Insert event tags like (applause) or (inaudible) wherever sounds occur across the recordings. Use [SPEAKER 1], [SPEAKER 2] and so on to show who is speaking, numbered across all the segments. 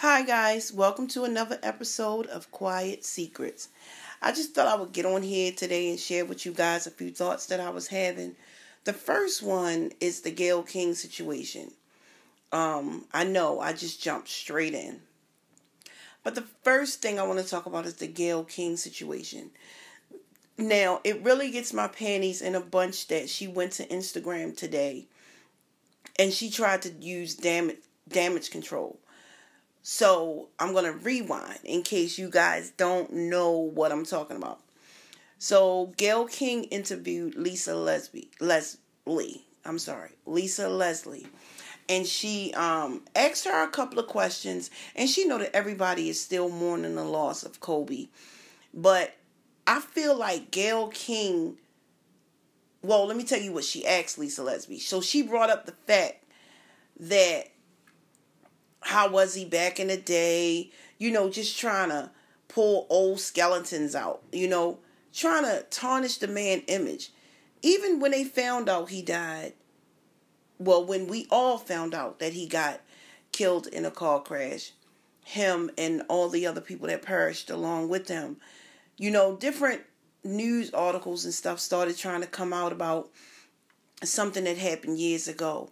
[SPEAKER 1] Hi, guys. Welcome to another episode of Quiet Secrets. I just thought I would get on here today and share with you guys a few thoughts that I was having. The first one is the Gayle King situation. Um, I know I just jumped straight in. But the first thing I want to talk about is the Gayle King situation. Now, it really gets my panties in a bunch that she went to Instagram today and she tried to use damage damage control. So I'm gonna rewind in case you guys don't know what I'm talking about. So Gayle King interviewed Lisa Leslie Leslie. I'm sorry, Lisa Leslie. And she um, asked her a couple of questions, and she know that everybody is still mourning the loss of Kobe. But I feel like Gayle King well, let me tell you what she asked Lisa Leslie. So she brought up the fact that how was he back in the day? You know, just trying to pull old skeletons out, you know, trying to tarnish the man image. Even when they found out he died, well, when we all found out that he got killed in a car crash, him and all the other people that perished along with him, you know, different news articles and stuff started trying to come out about something that happened years ago.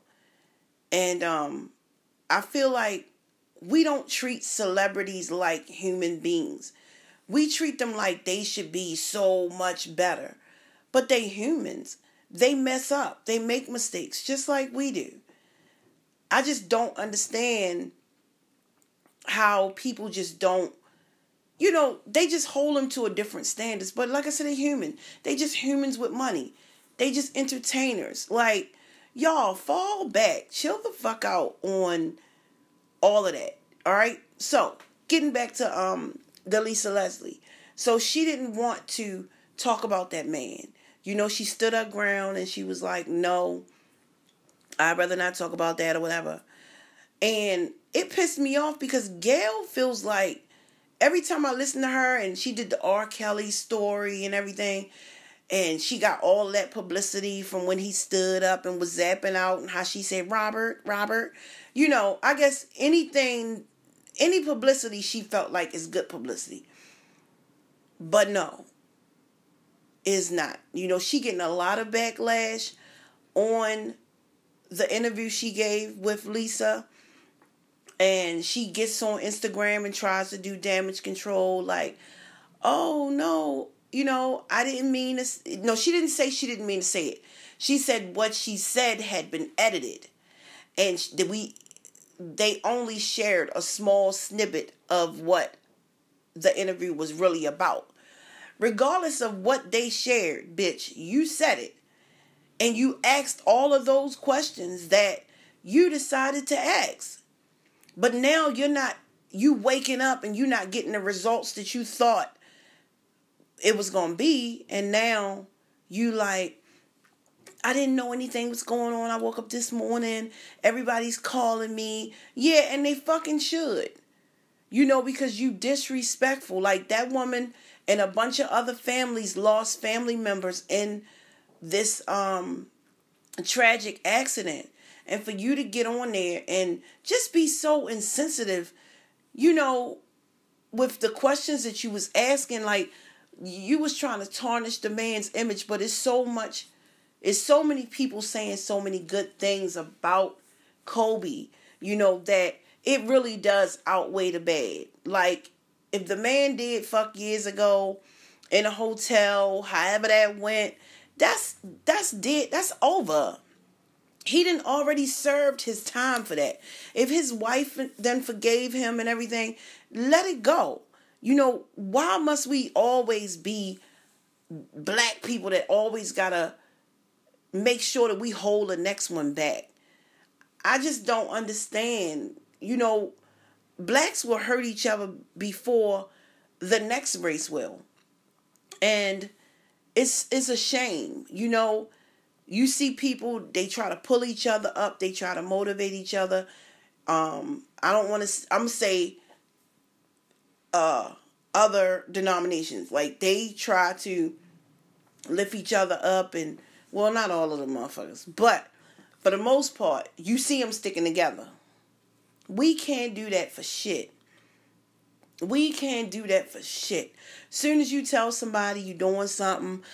[SPEAKER 1] And um I feel like we don't treat celebrities like human beings. We treat them like they should be so much better. But they humans. They mess up. They make mistakes just like we do. I just don't understand how people just don't you know, they just hold them to a different standards. But like I said, they're human. They just humans with money. They just entertainers. Like, y'all, fall back. Chill the fuck out on all of that. All right. So getting back to um the Lisa Leslie. So she didn't want to talk about that man. You know, she stood her ground and she was like, no, I'd rather not talk about that or whatever. And it pissed me off because Gayle feels like every time I listen to her and she did the R. Kelly story and everything, and she got all that publicity from when he stood up and was zapping out and how she said Robert, Robert. You know, I guess anything, any publicity she felt like is good publicity. But no, is not. You know, she getting a lot of backlash on the interview she gave with Lisa and she gets on Instagram and tries to do damage control like oh no you know I didn't mean to no she didn't say she didn't mean to say it. She said what she said had been edited. And that we they only shared a small snippet of what the interview was really about. Regardless of what they shared bitch you said it. And you asked all of those questions that you decided to ask. But now you're not you waking up and you're not getting the results that you thought it was to be and now you like I didn't know anything was going on. I woke up this morning, everybody's calling me. Yeah, and they fucking should. You know because you disrespectful. Like that woman and a bunch of other families lost family members in this um tragic accident and for you to get on there and just be so insensitive, you know, with the questions that you was asking, like you was trying to tarnish the man's image, but it's so much, it's so many people saying so many good things about Kobe, you know, that it really does outweigh the bad. Like if the man did fuck years ago in a hotel, however that went, that's that's dead. That's over he didn't already served his time for that. If his wife then forgave him and everything, let it go. You know, why must we always be black people that always gotta make sure that we hold the next one back? I just don't understand. You know, blacks will hurt each other before the next race will. And it's it's a shame. You know, you see people they try to pull each other up they try to motivate each other um i don't want to i'm gonna say uh other denominations like they try to lift each other up and well not all of the motherfuckers but for the most part you see them sticking together we can't do that for shit
[SPEAKER 2] We can't do that for shit. Soon as you tell somebody you're doing something,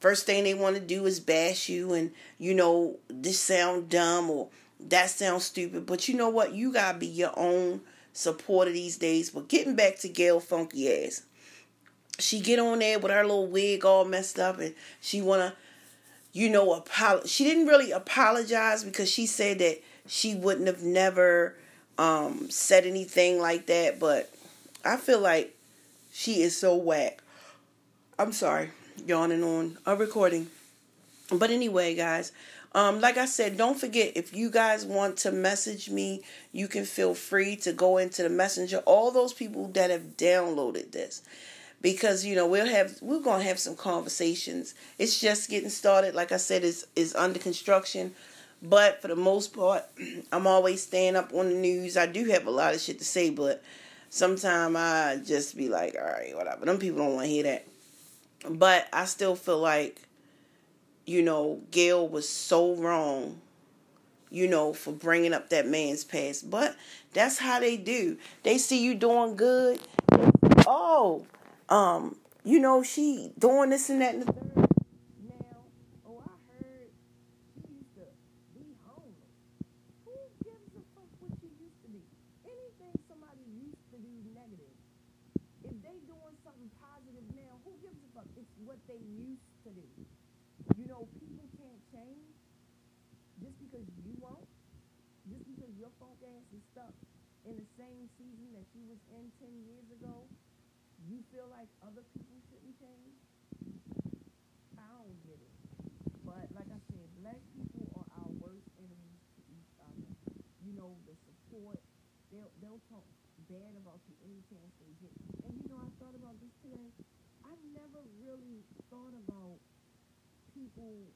[SPEAKER 2] first thing they want to do is bash you and you know this sound dumb or that sounds stupid. But you know what? You gotta be your own supporter these days. But getting back to Gayle Funky ass, she get on there with her little wig all messed up and she wanna, you know, apologize. She didn't really apologize because she said that she wouldn't have never um, said anything like that. But I feel like she is so whack. I'm sorry, yawning on a recording. But anyway, guys, um, like I said, don't forget if you guys want to message me, you can feel free to go into the messenger. All those people that have downloaded this, because you know we'll have we're gonna have some conversations. It's just getting started. Like I said, is is under construction, but for the most part, (clears throat) I'm always staying up on the news. I do have a lot of shit to say, but sometimes I just be like, all right, whatever. Them people don't want to hear that. But I still feel like you know, Gayle was so wrong, you know, for bringing up that man's past. But that's how they do. They see you doing good. Oh, um, you know, she doing this and that and the third. Now, oh, I heard she used to be homeless. Who gives a fuck what she used to be? Anything somebody used to do negative. If they doing something positive now, who gives a fuck? It's what they used to do. You know, people can't change just because you won't, just because your funk ass is stuck in the same season that you was in 10 years ago. You feel like other people shouldn't change? I don't get it. But like I said, black people are our worst enemies to each other. You know, the support, they'll, they'll talk bad about you any chance they get. And you know, I thought about this today. I never really thought about people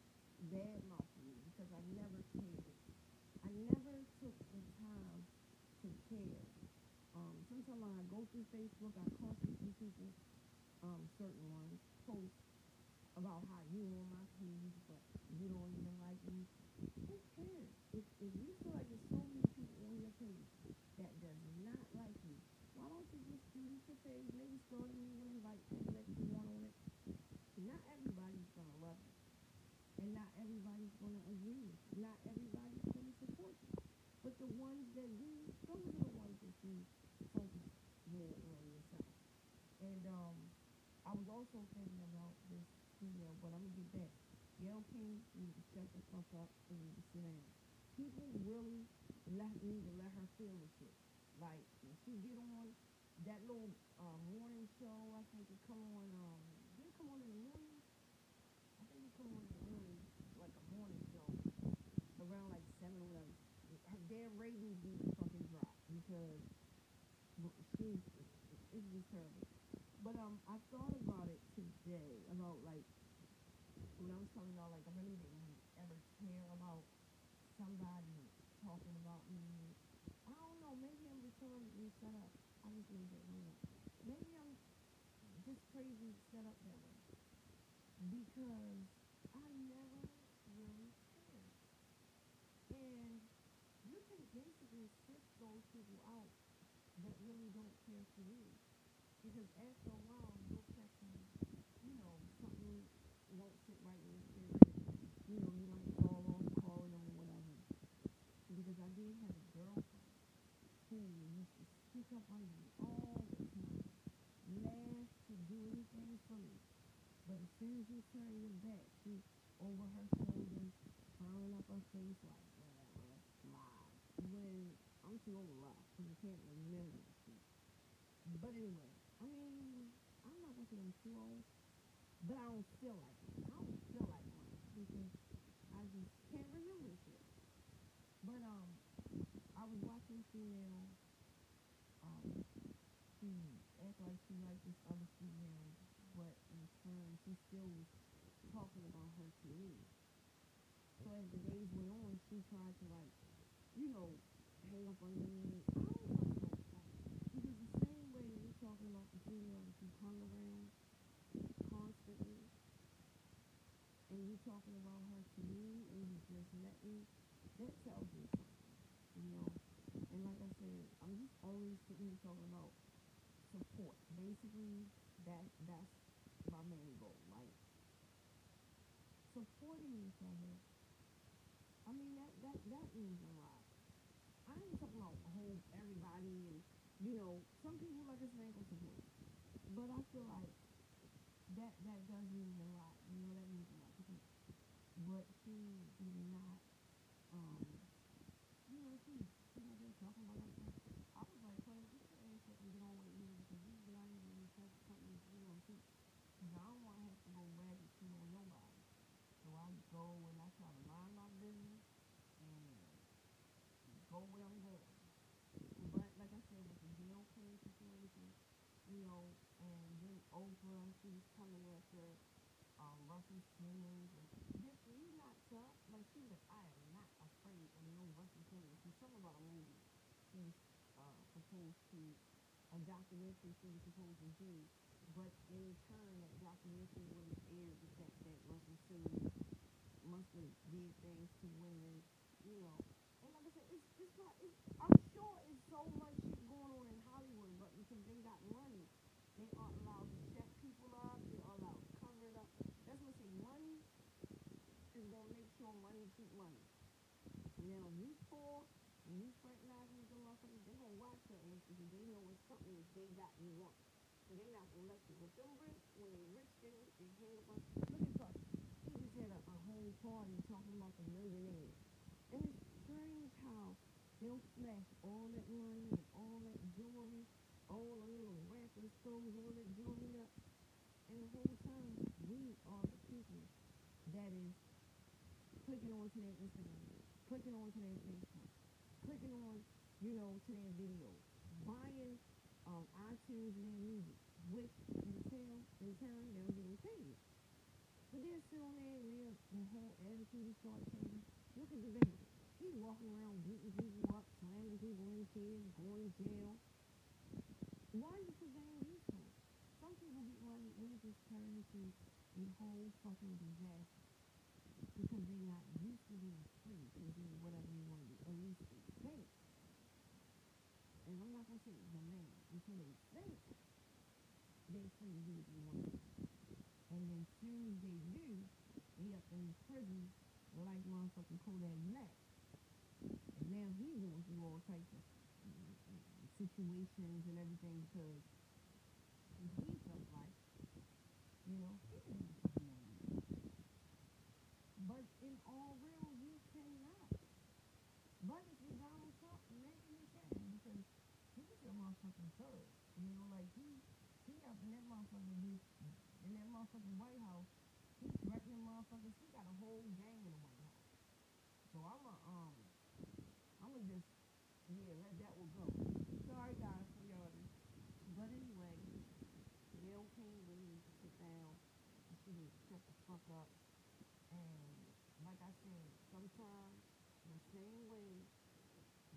[SPEAKER 2] bad mouthing me because I never cared. I never took the time to care. Um, sometimes when I go through Facebook, I constantly see people, um, certain ones, post about how you on my page, but you don't even like me. Who cares? If, if you feel like there's so many people on your page that does not like you, why don't you just delete your page? Maybe me and invite people that you want on it. Not everybody's gonna love you. And not everybody's going to agree with you. Not everybody's going to support you. But the ones that do, those are the ones that you focus more on yourself. And um, I was also thinking about this female, but I'm going to get back. Gayle King needs to shut the fuck up and need to sit down. People really let, need to let her feel the shit. Like, when she get on that little uh, morning show, I think it come on, um, did it come on in the morning? I think it come on in the morning, like a morning show, around like 7 or 11. Their ratings need to fucking drop because she's, it's just terrible. But um, I thought about it today, about like, when I was talking about like, I really didn't ever care about somebody talking about me. I don't know, maybe I'm retardedly set up. I just that one. Maybe I'm just crazy set up that way. Because I never really cared. And you can basically sift those people out that really don't care for you. Because after a while, you'll catch them, you know, something won't sit right your spirit. You know, you might fall off them or whatever. Because I did have a girlfriend who used to speak up under me all the time. Laugh to do anything for me. But as soon as you turn your back, she over her shoulder, frowning up her face like. When I'm too old to lie, because I can't remember shit. But anyway, I mean, I'm not gonna say I'm too old, but I don't feel like it. I don't feel like lying because I just can't remember shit. But um, I was watching female. Um, she act like she liked this other female, but in turn, she still was talking about her to me. So as the days went on, she tried to like, you know, hang up on me. I don't want no fight because the same way that you're talking about the female that you hung around constantly, and you talking about her to me, and you just met me, that tells me something, you know. And like I said, I'm just always sitting here talking about support. Basically, that that's my main goal. Like supporting each other. I mean that that that means a lot. I ain't talking about whole everybody and you know some people like I said ain't support, but I feel like that that does mean a lot. You know that means a lot to people. But she did not. Um, you know she she not there talking about that stuff. I was like, honey, get your ass up and get on with know, because you get out here and talk something, you too. Because I don't want to have to go ragged too on nobody. So I go and I try to mind my business go where I'm. But like I said, with the GOK situation, you know, and then Oprah, she's coming after um, Russell Simmons. And this, he's not tough. Like she's like, I am not afraid of no Russell Simmons. She's something about a movie. She's uh, supposed to a documentary she was supposed to do, but in turn that documentary wouldn't air the fact that Russell Simmons must have did things to women, you know. And like I said, it's it's not. I'm sure it's so much going on in Hollywood, but because they got money, they aren't allowed to shut people up. They are allowed to up. That's what I say. Money is gonna make sure money keep money. Now you poor and you fraternizing with the motherfuckers, they gonna watch your they know it's something that they want. So they not gonna let you. But them rich, when they rich, they they hang up on. Look at Trump. He just had a, a whole party talking about the millionaires. And it's how they'll flash all that money and all that jewelry, all the little rappers stores, all that jewelry up. And the whole time, we are the people that is clicking onto their Instagram, clicking onto their Facebook, clicking on, you know, to their videos, buying um, iTunes and music, which in turn, in turn they're getting paid. But they're still on there and whole attitude is start changing. Look at the baby. He's walking around beating people up, slamming people in chairs, going to jail. Why you presenting these folks? Some people get money and it just turns into a whole fucking disaster because they're not used to being free to do whatever you want to do. At least they think. And I'm not gonna say the man until they think they're free to do what they want to do. And then soon as they do, they up in prison like motherfucking Kodak Black. And now he's going through all types of mm, situations and everything because he felt like, you know, he didn't fucking want to do it. But in all real, you cannot. But if you're Donald Trump, maybe you can because he's your motherfucking third. You know, like he he up in that motherfucking his, in that motherfucking White House. He's threatening motherfuckers. He got a whole gang in the White House. So I'm a um I'm gonna just yeah let that one go. Sorry guys for y'all. But anyway, Gayle King really needs to sit down and she needs to shut the fuck up. And like I said, sometimes the same way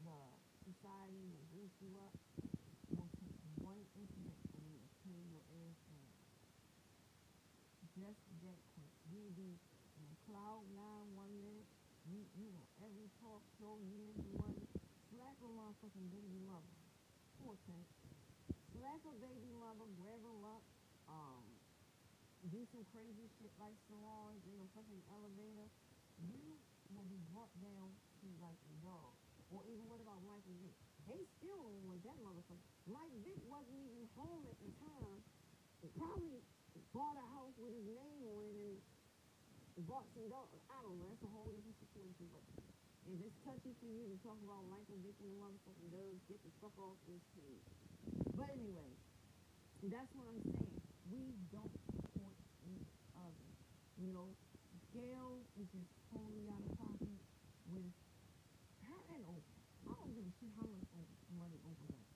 [SPEAKER 2] the society will boost you up, will take one incident for me to tear your ass that quick. You'll be cloud nine one minute, you you on every talk show, you money. Slap a motherfucking baby mother. Poor thing. Slap a baby mother, grab them up, um, do some crazy shit like Solange in a fucking elevator, you will be brought down to like a dog. Or even what about Michael Vick? They still want that motherfucker. Mike Vick wasn't even home at the time. He probably bought a house with his name on it and bought some dogs. I don't know. That's a whole different situation. But if it's touchy for you to talk about Michael Vick and the motherfucking dogs, get the fuck off this page. But anyway, that's what I'm saying. We don't support each other. You know, Gayle is just totally out of pocket with her and Oprah. I don't give a shit how much money Oprah got.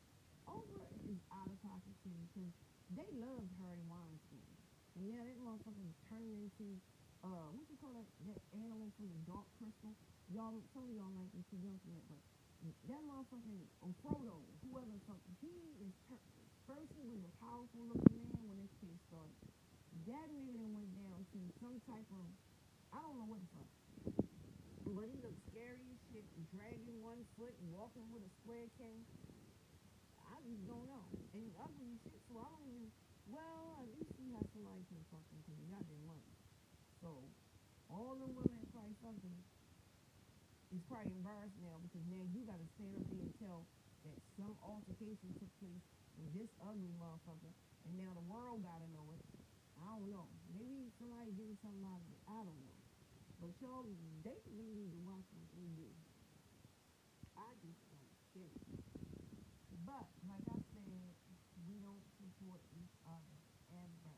[SPEAKER 2] Oprah is out of pocket too because they loved Harvey Weinstein. And now that motherfucker turned into, uh, what you call that, that animal from the Dark Crystal? Y'all, some of y'all might be too young for that, but that motherfucking um, Frodo, whoever fuck, he is, first he was a powerful looking man when this case started. That nigga then went down to some type of, I don't know what the fuck. But he looked scary as shit, dragging one foot, and walking with a square cane. I just don't know. And ugly shit, so I don't even. Well, at least he has somebody to fuck him because he got their money. So all the women that probably him is probably embarrassed now because now you got to stand up there and tell that some altercation took place with this ugly motherfucker, and now the world got to know it. I don't know. Maybe somebody getting something out of it. I don't know. But y'all, they really need to watch what they do. I just don't get it. But like I said, we don't support each other ever.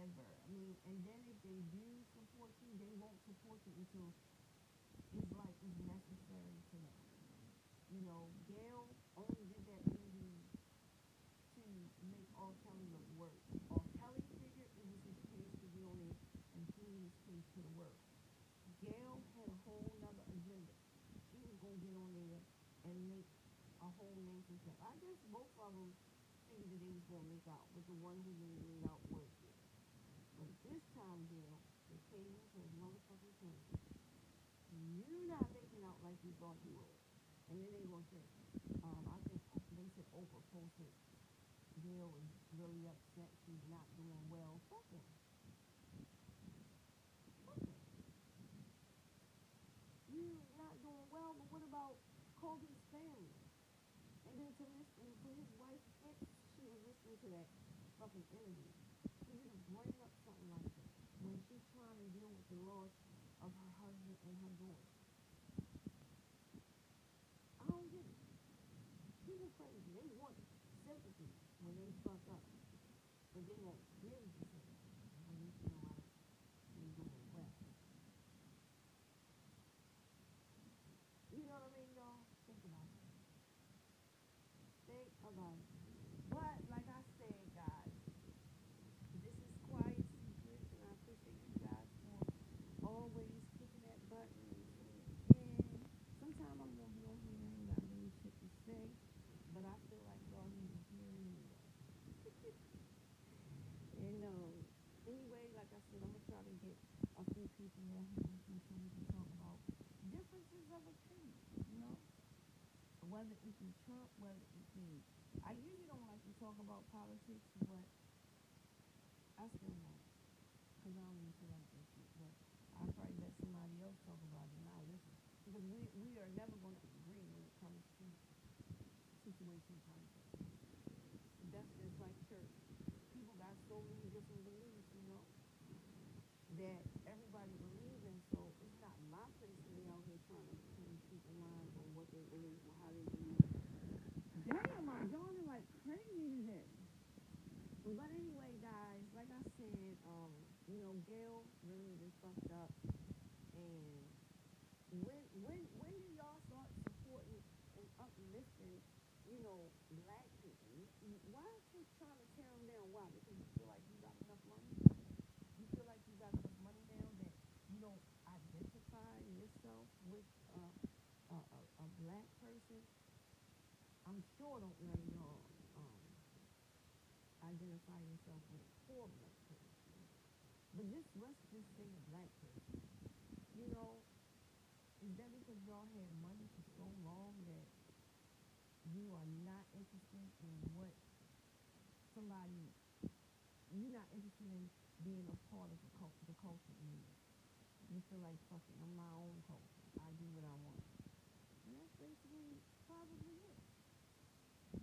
[SPEAKER 2] Ever. I mean, and then if they do support you, they won't support you until it's like it's necessary to them. You know, Gayle only did that movie to make R. Kelly look worse. R. Kelly figured it was his case to get on there and his case to the world. Gayle had a whole nother agenda. She was gonna get on there and make a whole for herself. I guess both of them figured that they was gonna make out, but the one who didn't make out was Gayle. But this time, Gayle, tables has motherfucking turned. You're not making out like you thought you were. And then they gonna say, um, I think they said Oprah posted Gail is really upset she's not doing well. Fuck her. You're not doing well, but what about Kobe's family? And then to listen for his wife, she was listening to that fucking interview. For you to bring up something like that when she's trying to deal with the loss of her husband and her daughter. I don't get it. People crazy. They want sympathy when they fuck up. But they won't give you sympathy when you feel like you're doing well. You know what I mean, y'all? Think about it. Think about it. But like I said, guys, this is quiet secrets, and I appreciate you guys for always kicking that button and tuning in. Sometimes I'm gonna be on here and ain't got really shit to say, but I feel like y'all need to hear it anyway. and um, I said, I'm gonna try to get a few people on here so we can talk about differences of opinion. You know, whether it be Trump, whether it be I usually don't like to talk about politics, but I still won't. Because I don't even like that shit. But I'll probably let somebody else talk about it and listen. Because we, we are never going to agree when it comes to situations like that. That's just like church. People got so many different beliefs, that everybody believes in. So it's not my place to be out here trying to change people's minds on what they believe or how they believe. Damn, I'm yawning like crazy today. But anyway, guys, like I said, um, you know, Gayle really just fucked up. And when when when do y'all start supporting and uplifting, you know, black people? Why are you trying to tear them down? Why? Because you feel like you got enough money? You feel like you got enough money now that you don't identify yourself with uh, a, a, a black person? I'm sure don't of y'all um, identify yourself with a poor black person. But just let's just say a black person. You know, is that because y'all had money for so long that you are not interested in what somebody you're not interested in being a part of the, cult, the culture anymore. You feel like fuck it, I'm my own culture. I do what I want. And that's basically probably it.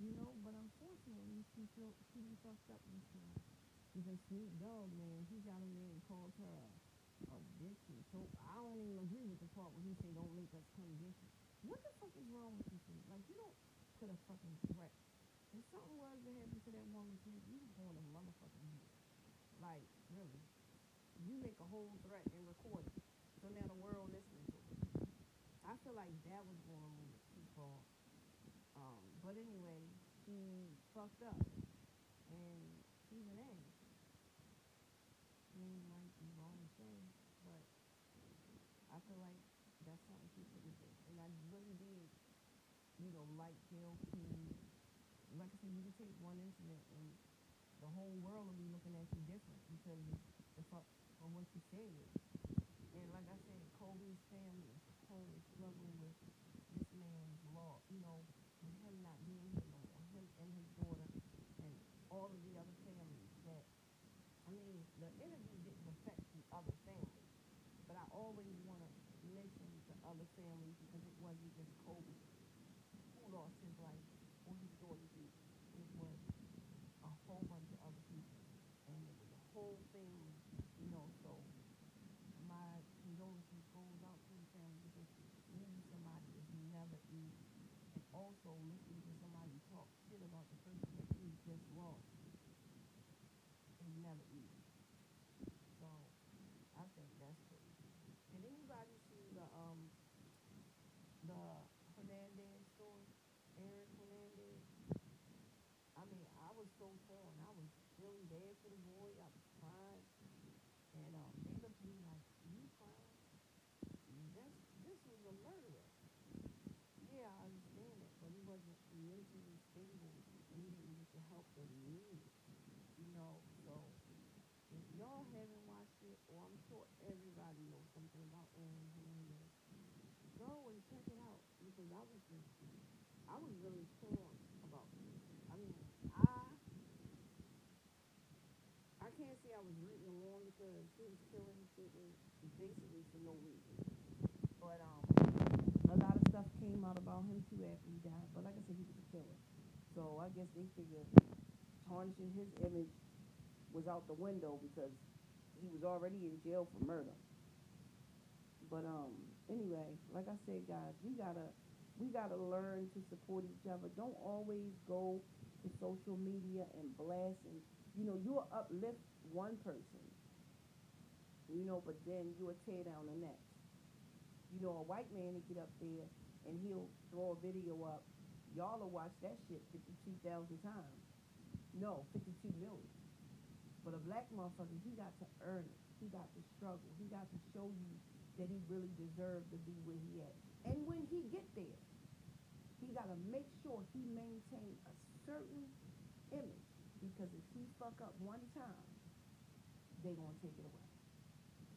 [SPEAKER 2] You know, but unfortunately, she feel she done fucked up this time. Because Snoop Dogg, man, he got in there and called her a, a bitch and so I don't even agree with the part where he say don't make us come get you. What the fuck is wrong with you? Snoop? Like you don't put a fucking threat. If something was to happen to that woman, Snoop, you going to motherfucking jail. Like really, you make a whole threat and record it, so now the world listening to it. I feel like that was going a bit too far. Um, but anyway, she fucked up, and an ass. Name might be wrong to say, but I feel like that's something she should have. And I really did, you know, like Gayle Like I said, you can take one incident and the whole world will be looking at you different because the fuck of what you said. And like I said, Kobe's family is home struggling with this man's law, you know, with him not being here and his daughter and all of the other families that, I mean, the interview didn't affect the other families, but I always want to mention the other families because it wasn't just Kobe who lost his life or his daughter did. It was a whole bunch of other people, and it was a whole family, you know. So my condolences goes out to the family because losing somebody is never easy, and also listening to somebody talk shit about the person that you just lost is never easy. So I think that's crazy. Did anybody see the um the Hernandez story? Aaron Hernandez? I mean, So torn. I was feeling bad for the boy. I was crying. And um, they looked at me like, you crying? This, this was a murderer. Yeah, I understand that, but he wasn't mentally stable and he didn't get the help that he needed. You know, so if y'all haven't watched it, or I'm sure everybody knows something about Aaron Hernandez, go and check it out because I was just, I was really torn about this. I mean, I, I I was rooting on because he was killing people basically for no reason. But um, a lot of stuff came out about him too after he died. But like I said, he was a killer. So I guess they figured tarnishing his image was out the window because he was already in jail for murder. But um, anyway, like I said, guys, we gotta we gotta learn to support each other. Don't always go to social media and blast and you know you'll uplift one person, you know, but then you'll tear down the next. You know, a white man will get up there and he'll throw a video up. Y'all will watch that shit fifty-two thousand times. No, fifty-two million. But a black motherfucker, he got to earn it. He got to struggle. He got to show you that he really deserved to be where he at. And when he get there, he got to make sure he maintain a certain image because if he fuck up one time, they gonna take it away.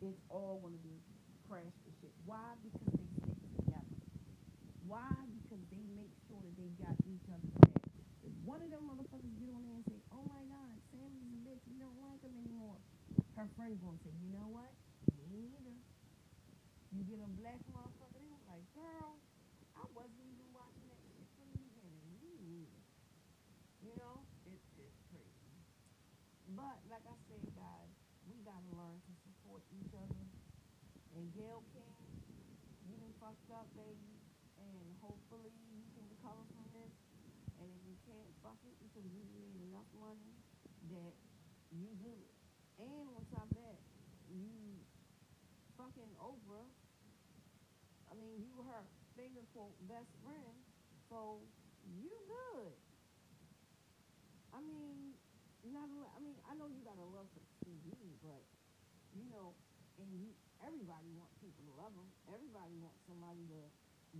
[SPEAKER 2] It's all gonna be crash to shit. Why? Because they stick together. Why? Because they make sure that they got each other's back. If one of them motherfuckers get on there and say, "Oh my God, Sammy's a bitch. We don't like him anymore," her friend gonna say, "You know what? Me neither." You get a black motherfucker, they like, "Girl, I wasn't even watching that shit from the beginning. Me neither." You know, it's it's crazy. But like I said, guys, we gotta learn to support each other. And Gayle King, you done fucked up, baby. And hopefully you can recover from this. And if you can't, fuck it, because you made enough money that you good. And on top of that, you fucking Oprah. I mean, you her finger quote best friend, so you good. I mean, not. I mean, I know you got a love for TV, but you know, and you everybody want people to love them. Everybody wants somebody to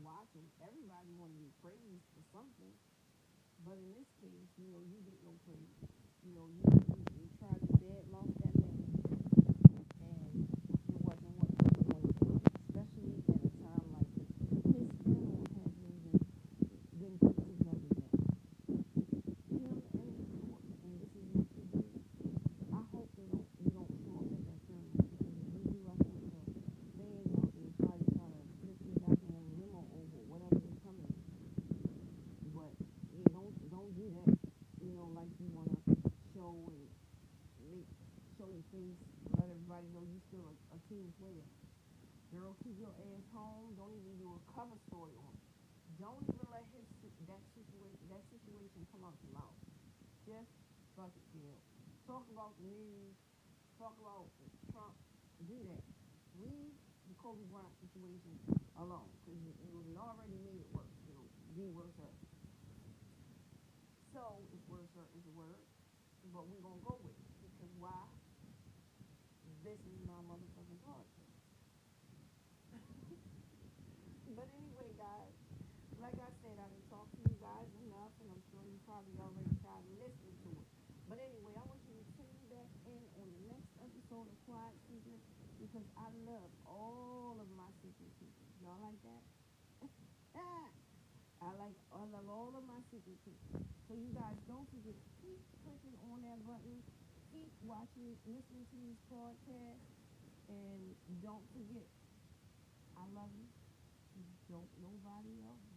[SPEAKER 2] watch them. Everybody want to be praised for something. But in this case, you know, you get no praise. You know, you you, you tried your bad mouth that man, and it wasn't what people wanted to hear, especially at a time like this. His funeral hasn't even been put together yet. Him and his court, and this is what you do. I hope they don't you don't show up at that funeral because if you do, I think the fans out there probably trying to flip your goddamn limo over whatever they coming with. But yeah, don't don't do that. You know, like you wanna show and make show your face, let everybody know you still a, a team player. Girl, keep your ass home. Don't even do a cover story on it. Don't even let his that situation that situation come out your mouth. Just fuck it, girl. Talk about the news. Talk about Trump. Do that. Leave the Kobe Bryant situation alone because you, you already made it worse. It'll be worse. So if worser is a word, but we're gonna go with it because why? This is my motherfucking podcast. (laughs) but anyway, guys, like I said, I didn't talk to you guys enough, and I'm sure you probably already tried to listen to it. But anyway, I want you to tune back in on the next episode of Quiet Secrets because I love all of my secret secrets. Y'all like that? (laughs) I like I love all of my secret people. So you guys don't forget, to keep clicking on that button, keep watching, listening to these podcasts, and don't forget, I love you. Don't nobody else.